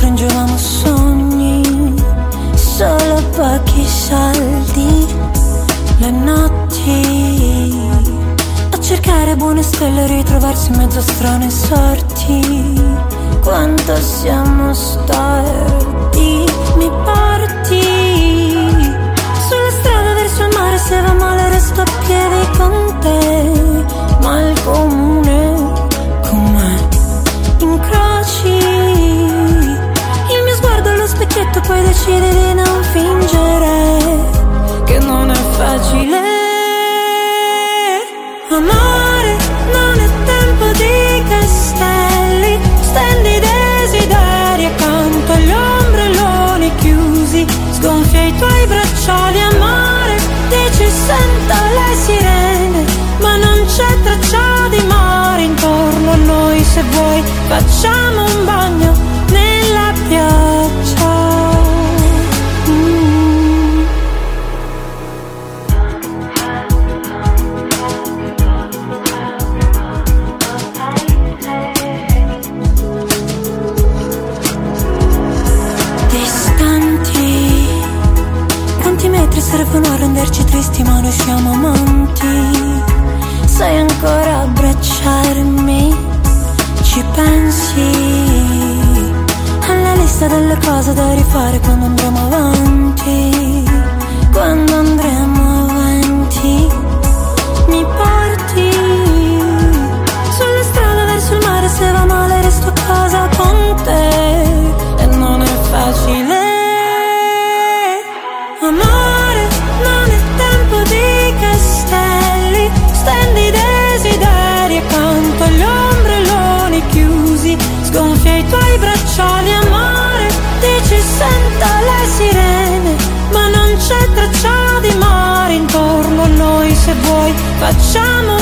stringevamo sogni, solo pochi soldi, le notti, a cercare buone stelle, ritrovarsi in mezzo a strane sorti, quanto siamo storti, mi porti sulla strada verso il mare, se va male resto a piedi con te, ma il comune poi decidi di non fingere che non è facile. Amare non è tempo di castelli, stendi desideri accanto agli ombrelloni chiusi, sgonfia i tuoi bracciali, amare, dici sento le sirene, ma non c'è traccia di mare intorno a noi, se vuoi facciamo servono a renderci tristi ma noi siamo amanti? Sai ancora abbracciarmi? Ci pensi alla lista delle cose da rifare quando andremo avanti? Quando andremo avanti? Mi porti facciamo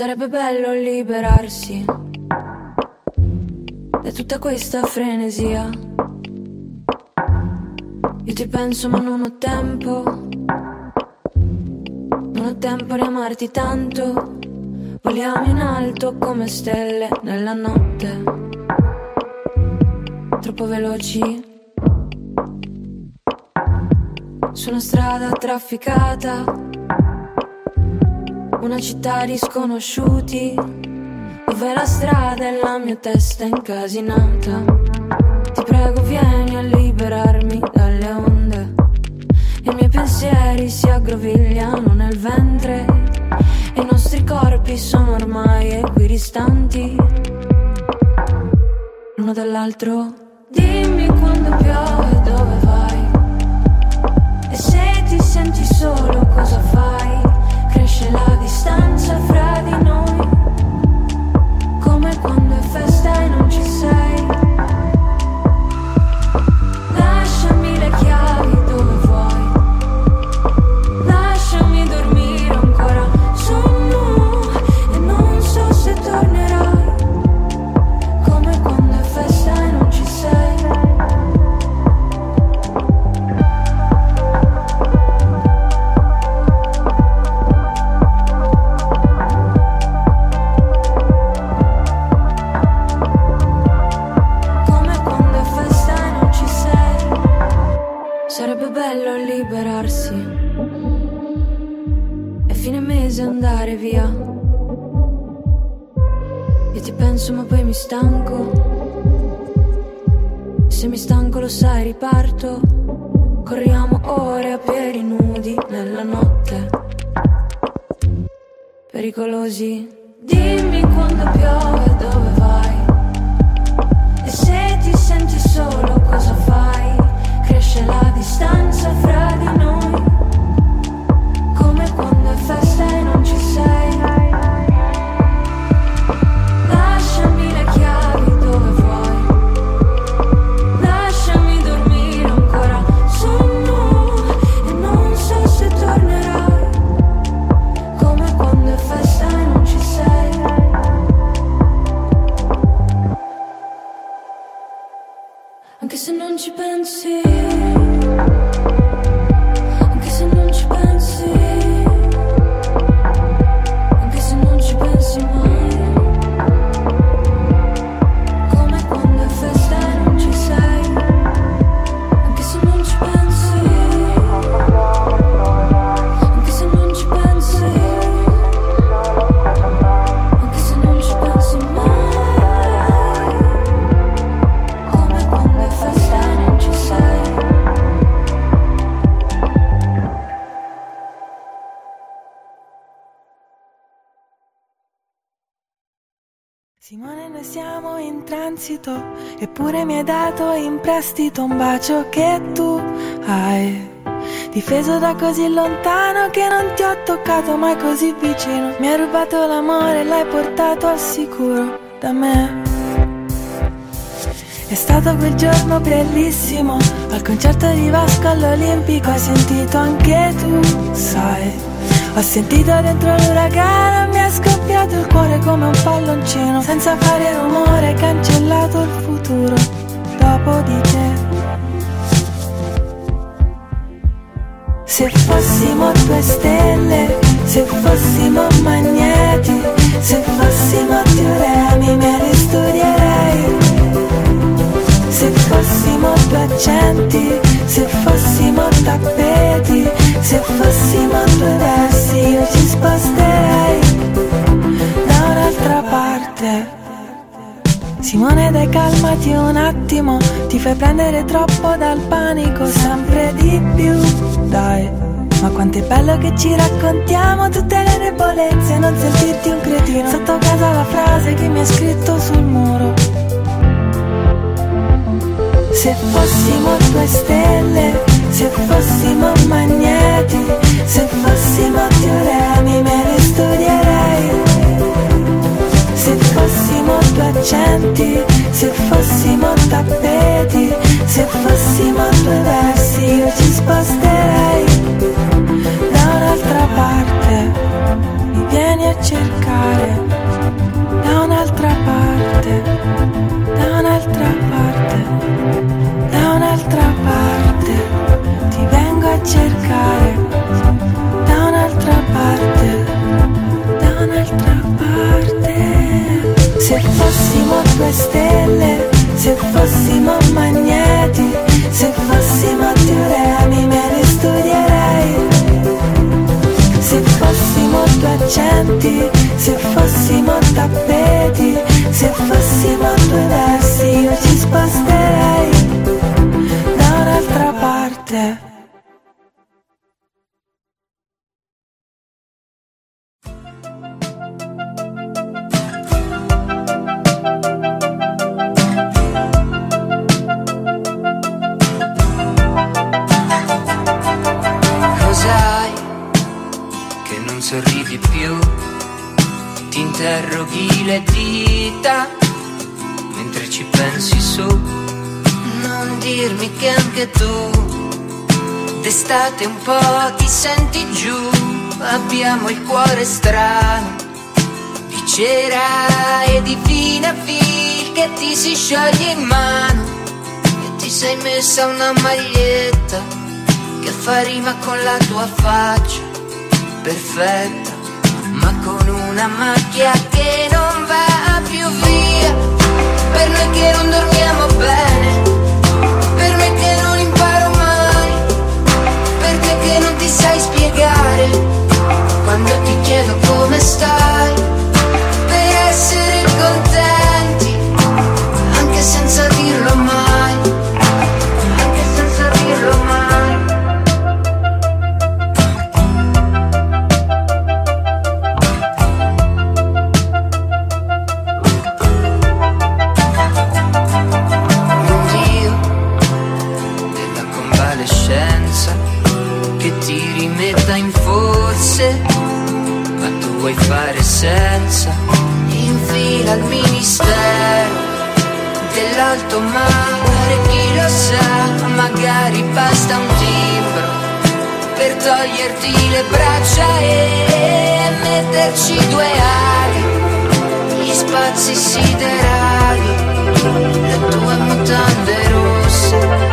Sarebbe bello liberarsi da tutta questa frenesia. Io ti penso ma non ho tempo, non ho tempo di amarti tanto. Voliamo in alto come stelle nella notte, troppo veloci. Su una strada trafficata una città di sconosciuti, dove la strada è la mia testa incasinata. Ti prego vieni a liberarmi dalle onde, i miei pensieri si aggrovigliano nel ventre, e i nostri corpi sono ormai equidistanti l'uno dall'altro. Dimmi quando piove dove vai, e se ti senti solo non ci prestito un bacio che tu hai. Difeso da così lontano che non ti ho toccato mai così vicino. Mi hai rubato l'amore e l'hai portato al sicuro da me. È stato quel giorno bellissimo, al concerto di Vasco all'Olimpico hai sentito anche tu, sai. Ho sentito dentro l'uragano, mi è scoppiato il cuore come un palloncino. Senza fare rumore hai cancellato il futuro dopo di te. Se fossimo due stelle, se fossimo magneti, se fossimo teoremi me li studierei. Se fossimo due accenti, se fossimo tappeti, se fossimo due Calmati un attimo, ti fai prendere troppo dal panico, sempre di più, dai. Ma quanto è bello che ci raccontiamo tutte le debolezze, non sentirti un cretino. Sotto casa la frase che mi ha scritto sul muro. Se fossimo due stelle, se fossimo magneti, se fossimo teoremi me accenti, se fossimo tappeti, se fossimo due versi io ci sposterei da un'altra parte. Mi vieni a cercare da un'altra parte, da un'altra parte, da un'altra parte. Ti vengo a cercare da un'altra parte, da un'altra parte. Se fossimo due stelle, se fossimo magneti, se fossimo teoremi me li studierei. Se fossimo due accenti, se fossimo tappeti, se fossimo due versi io ci sposterei da un'altra parte. Interroghi le dita mentre ci pensi su. Non dirmi che anche tu d'estate un po' ti senti giù, abbiamo il cuore strano di cera e di fina fil che ti si scioglie in mano e ti sei messa una maglietta che fa rima con la tua faccia perfetta, ma con una macchia che non va più via. Per noi che non dormiamo bene, per me che non imparo mai, per te che non ti sai spiegare, quando ti chiedo come stai, vuoi fare senza, in fila al ministero dell'alto mare, chi lo sa, magari basta un timbro per toglierti le braccia e metterci due ali, gli spazi siderali le tue mutande rosse,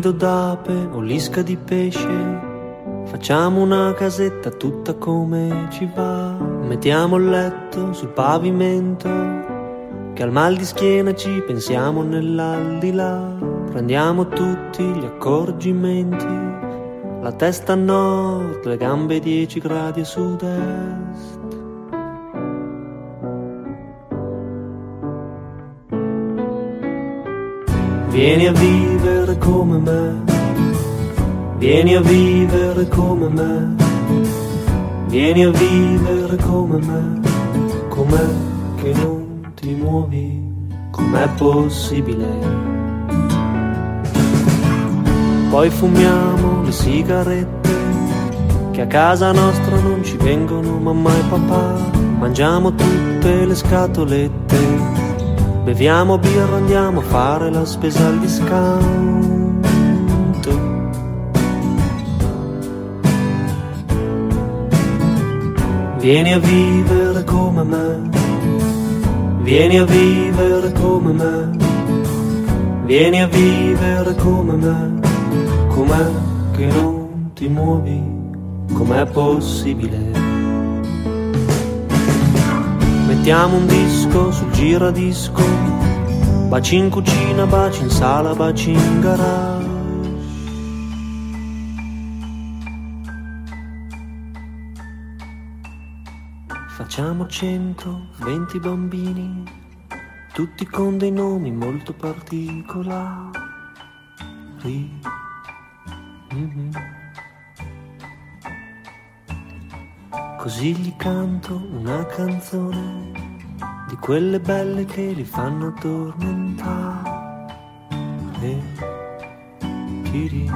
nido d'ape o lisca di pesce, facciamo una casetta tutta come ci va. Mettiamo il letto sul pavimento, che al mal di schiena ci pensiamo nell'aldilà. Prendiamo tutti gli accorgimenti, la testa a nord, le gambe 10 gradi a sud-est. Vieni a vivere come me, vieni a vivere come me, vieni a vivere come me, com'è che non ti muovi, com'è possibile? Poi fumiamo le sigarette, che a casa nostra non ci vengono mamma e papà, mangiamo tutte le scatolette Beviamo birra, andiamo a fare la spesa al discount. Vieni a vivere come me, vieni a vivere come me, vieni a vivere come me, com'è che non ti muovi, com'è possibile? Mettiamo un disco sul giradisco, baci in cucina, baci in sala, baci in garage. Facciamo 120 bambini, tutti con dei nomi molto particolari. Mm-hmm. Così gli canto una canzone di quelle belle che li fanno addormentare. Tiri,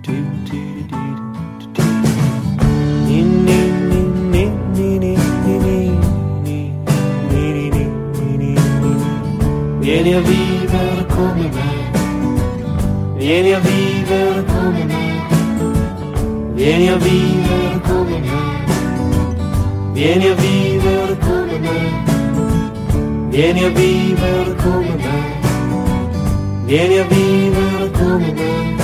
tiri, tiri, Vieni a vivere come me, vieni a vivere come me, vieni a vivere come me, vieni a vivere come me, vieni a vivere come me, vieni a vivere come me,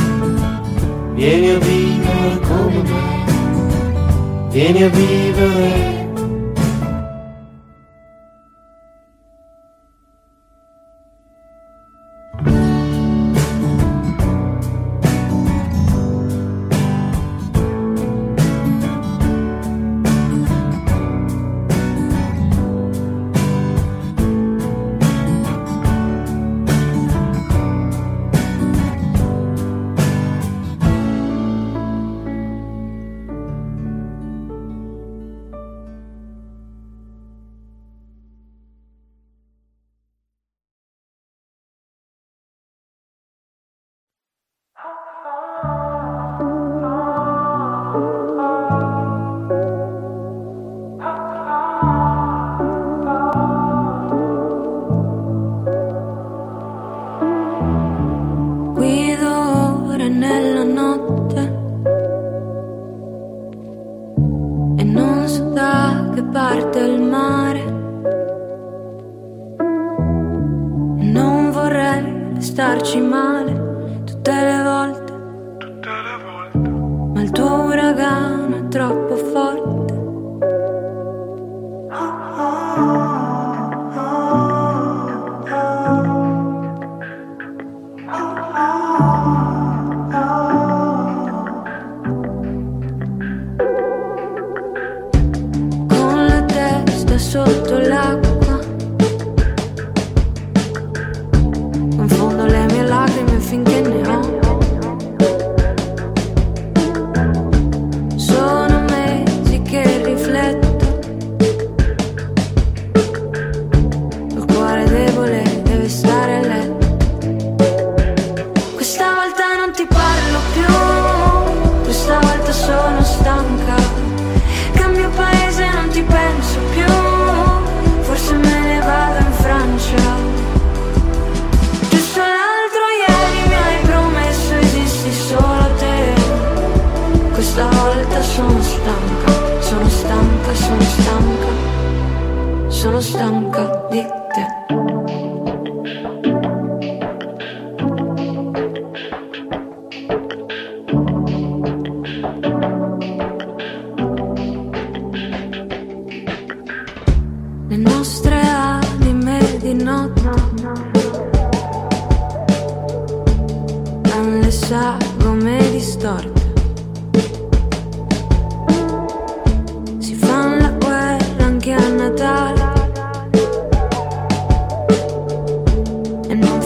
vieni a vivere come me, vieni a vivere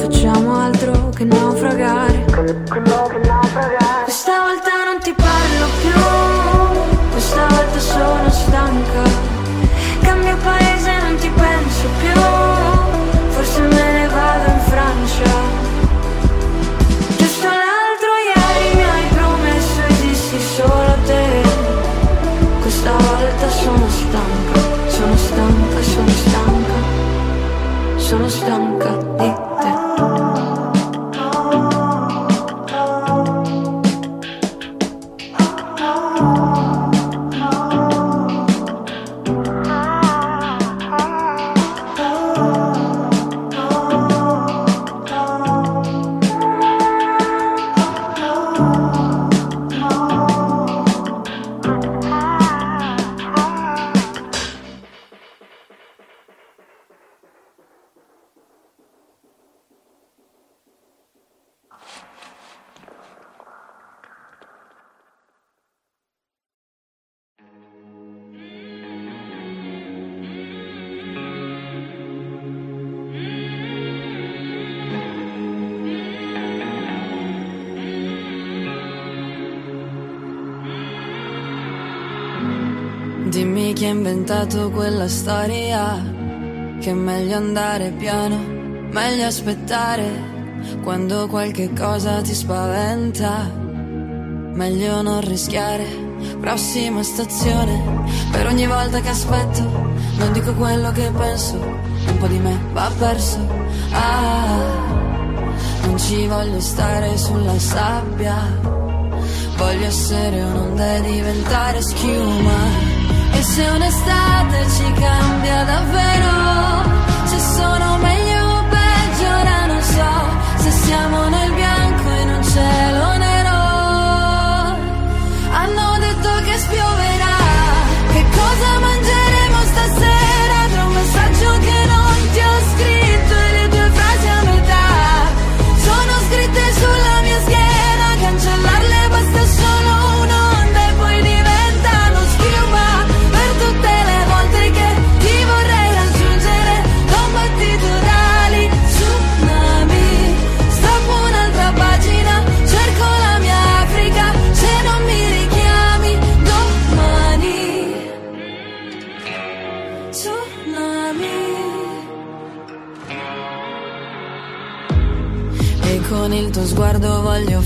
facciamo altro che naufragare. Che, che, che naufragare. Inventato quella storia, che è meglio andare piano, meglio aspettare quando qualche cosa ti spaventa. Meglio non rischiare. Prossima stazione, per ogni volta che aspetto, non dico quello che penso, un po' di me va perso. Ah, non ci voglio stare sulla sabbia, voglio essere un'onda e diventare schiuma. E se un'estate ci cambia davvero, se sono meglio o peggio ora non so, se siamo nel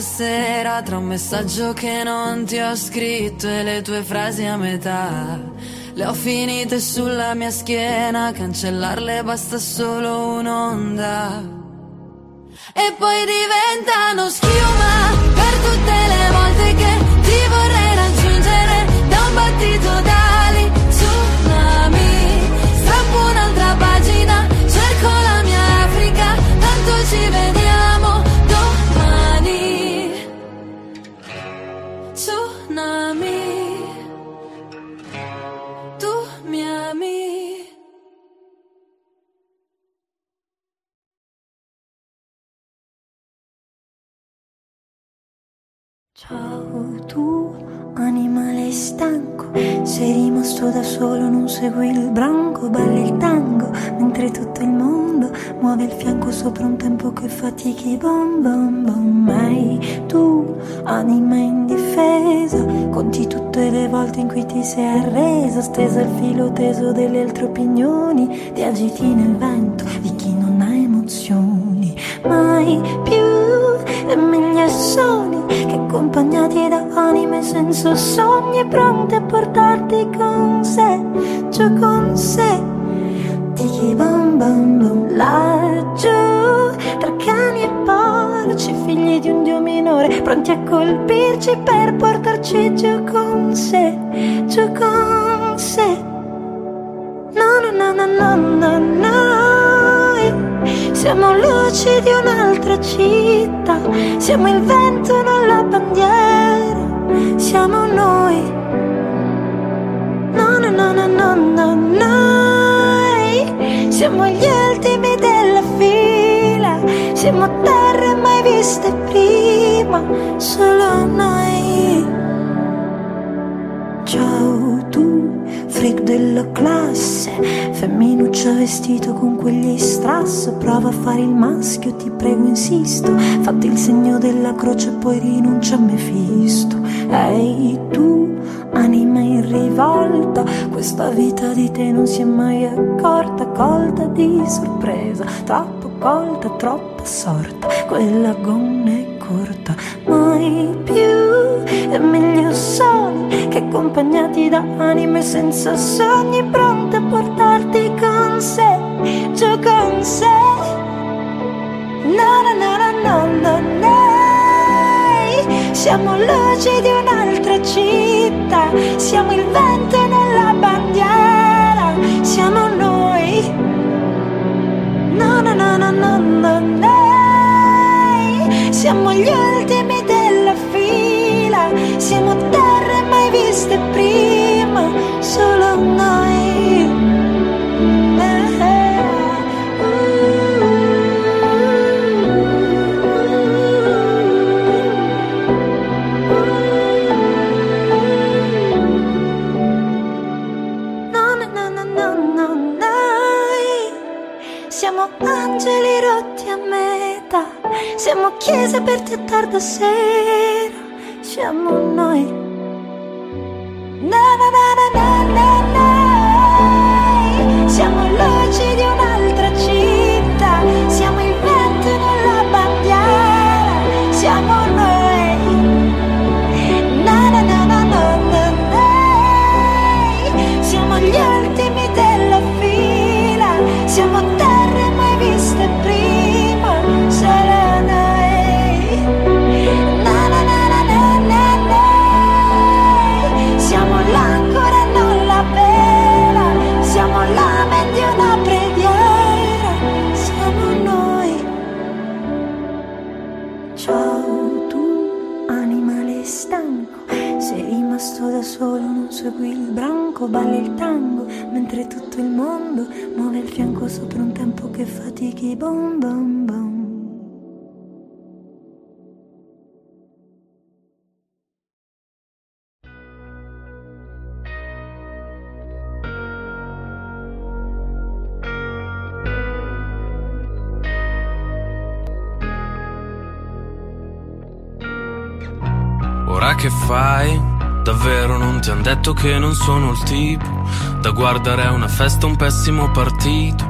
stasera tra un messaggio che non ti ho scritto e le tue frasi a metà? Le ho finite sulla mia schiena, cancellarle basta solo un'onda. E poi diventano schiuma per tutte le volte che ti vorrei raggiungere da un battito d'ali, Ciao tu, animale stanco, sei rimasto da solo, non segui il branco, balli il tango, mentre tutto il mondo muove il fianco sopra un tempo che fatichi, bom bom bom, mai tu, anima indifesa, conti tutte le volte in cui ti sei arresa, stesa al filo teso delle altre opinioni, ti agiti nel vento di chi non ha emozioni, mai più e miglia soli che accompagnati da anime senza sogni pronte a portarti con sé, giù con sé. Tiki bam bam bam laggiù tra cani e porci, figli di un dio minore, pronti a colpirci per portarci giù con sé, giù con sé. No, no, no, no, no, no, noi siamo luci di un'altra città, siamo il vento, non la bandiera, siamo noi. No, no, no, no, no, no, noi siamo gli ultimi della fila, siamo terre mai viste prima, solo noi. Freak della classe, femminuccia vestito con quegli strass, prova a fare il maschio, ti prego insisto, fatti il segno della croce e poi rinuncia a Mefisto. Ehi tu, anima in rivolta, questa vita di te non si è mai accorta, colta di sorpresa, troppo colta, troppo sorta, quella gonna è corta, mai più è meglio soli che accompagnati da anime senza sogni pronte a portarti con sé, giù con sé. No, no, no, no, no, no, no. Siamo luci di un'altra città, siamo il vento nella bandiera, siamo noi. No, no, no, no, no, no, no. Siamo gli fila, siamo terre mai viste prima, solo noi. Eh, eh. No, no, no, no, no, no, noi siamo angeli rotti a metà, siamo chiese aperte a tarda sera, siamo fatichi, bom bom bom. Ora che fai? Davvero non ti han detto che non sono il tipo da guardare a una festa un pessimo partito.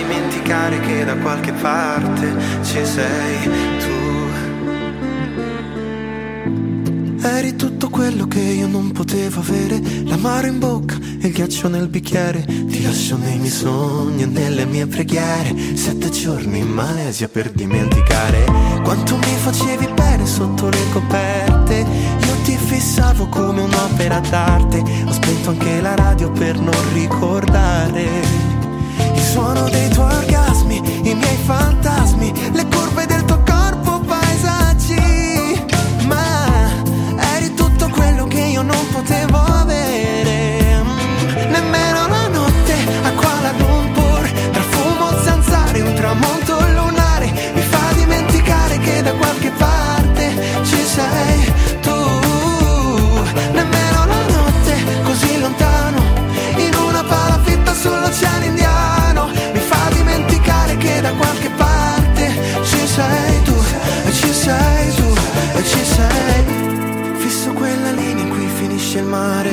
dimenticare che da qualche parte ci sei tu. Eri tutto quello che io non potevo avere, l'amaro in bocca e il ghiaccio nel bicchiere. Ti lascio nei miei sogni e nelle mie preghiere. Sette giorni in Malesia per dimenticare quanto mi facevi bene sotto le coperte. Io ti fissavo come un'opera d'arte. Ho spento anche la radio per non ricordare il suono dei tuoi orgasmi, i miei fantasmi, le curve del tuo corpo, paesaggi. Ma eri tutto quello che io non potevo avere. Mm, nemmeno la notte a Kuala Lumpur, tra fumo, zanzare, un tramonto lunare, mi fa dimenticare che da qualche parte ci sei mare,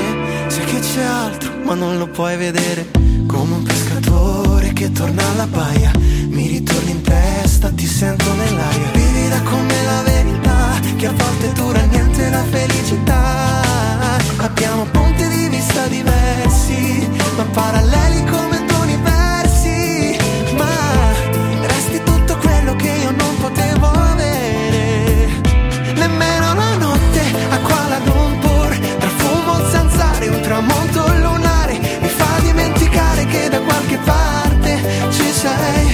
sai che c'è altro, ma non lo puoi vedere. Come un pescatore che torna alla baia, mi ritorni in testa, ti sento nell'aria. Vivida come la verità, che a volte dura niente la felicità. Abbiamo punti di vista diversi, ma paralleli come ci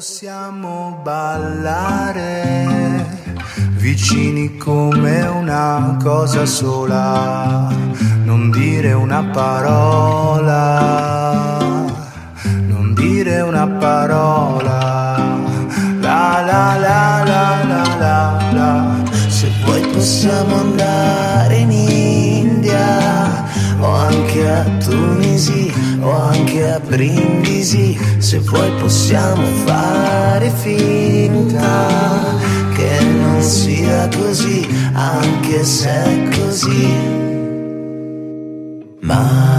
possiamo ballare vicini come una cosa sola, non dire una parola, non dire una parola, la la la la la la la. Se vuoi possiamo andare in o anche a Tunisi o anche a Brindisi, se vuoi possiamo fare finta che non sia così, anche se è così. Mare,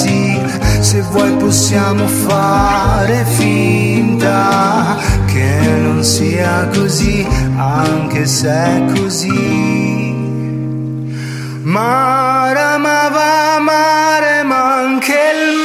sì, se vuoi possiamo fare finta che non sia così, anche se è così. Mara ma va mare, ma anche il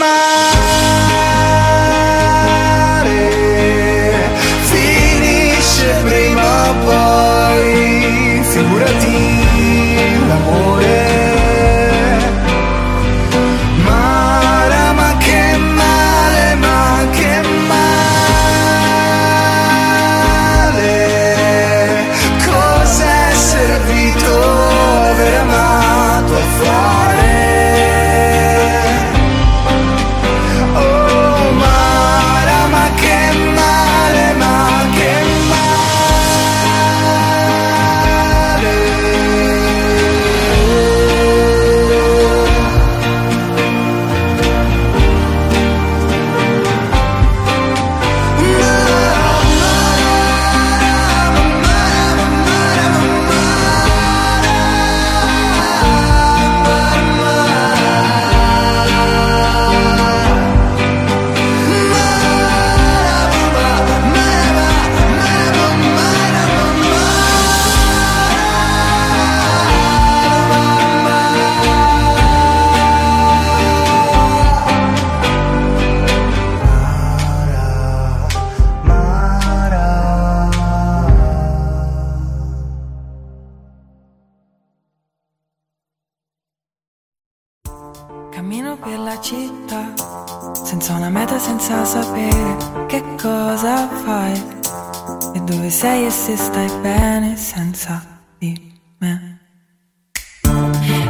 se stai bene senza di me.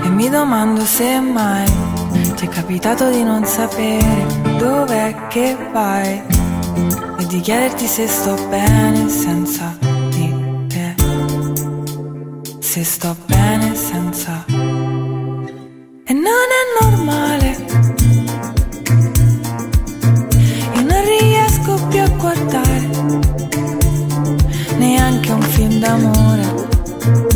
E mi domando se mai ti è capitato di non sapere dov'è che vai e di chiederti se sto bene senza di te. Se sto bene senza E non è normale. Io non riesco più a guardare quien te.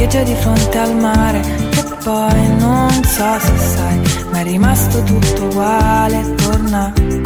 parcheggia di fronte al mare Che poi non so se sai Ma è rimasto tutto uguale Torna.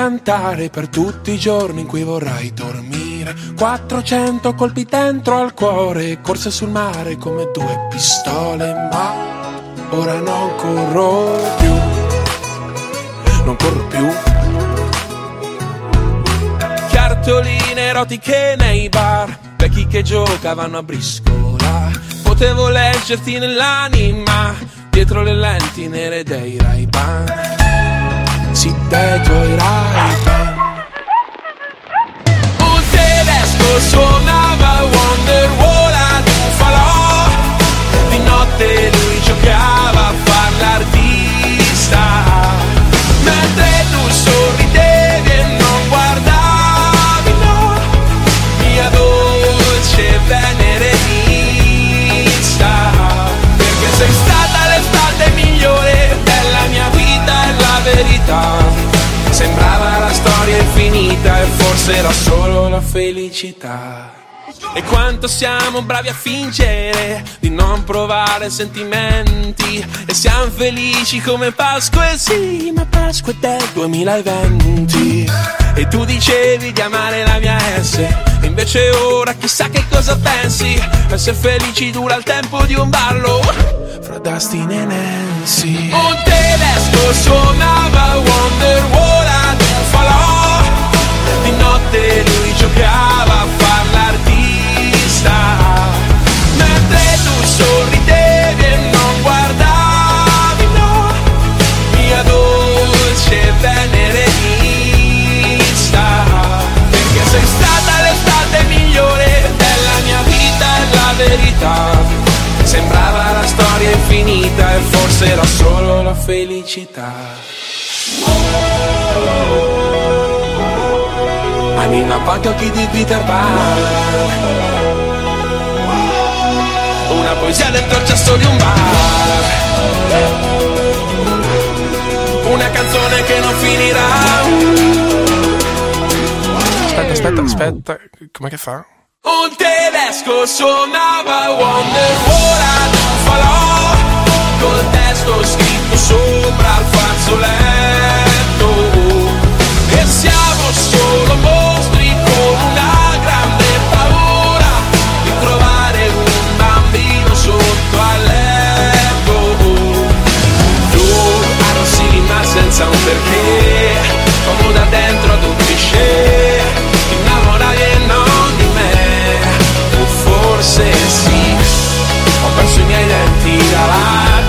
cantare per tutti i giorni in cui vorrai dormire. 400 colpi dentro al cuore, corse sul mare come due pistole, ma ora non corro più. Non corro più. Cartoline erotiche nei bar, vecchi che giocavano a briscola. Potevo leggerti nell'anima, dietro le lenti nere dei Ray-Ban dei tuoi Ray-Ban Un tedesco suonava Wonderwall di falò. Di notte lui giocava a far l'artista infinita e forse era solo la felicità. E quanto siamo bravi a fingere di non provare sentimenti. E siamo felici come Pasqua, e sì, ma Pasqua è del 2020 E tu dicevi di amare la mia S E invece ora chissà che cosa pensi. Essere felici dura il tempo di un ballo Fra Dustin e Nancy. Un tedesco suonava Wonderwall lui giocava a far l'artista. Mentre tu sorridevi e non guardavi, no. Mia dolce venerenista Perché sei stata l'estate migliore della mia vita e la verità. Sembrava la storia infinita e forse era solo la felicità. I'm in a panca occhi di Peter Pan Una poesia dentro il cesso di un bar. Una canzone che non finirà. Aspetta, aspetta, aspetta Com'è che fa? Un tedesco suonava Wonderwall ad un falò Col testo scritto sopra il fazzoletto. E siamo senza un perché Comoda dentro ad un cliché Ti innamorare e non di me. O forse sì. Ho perso i miei denti da là.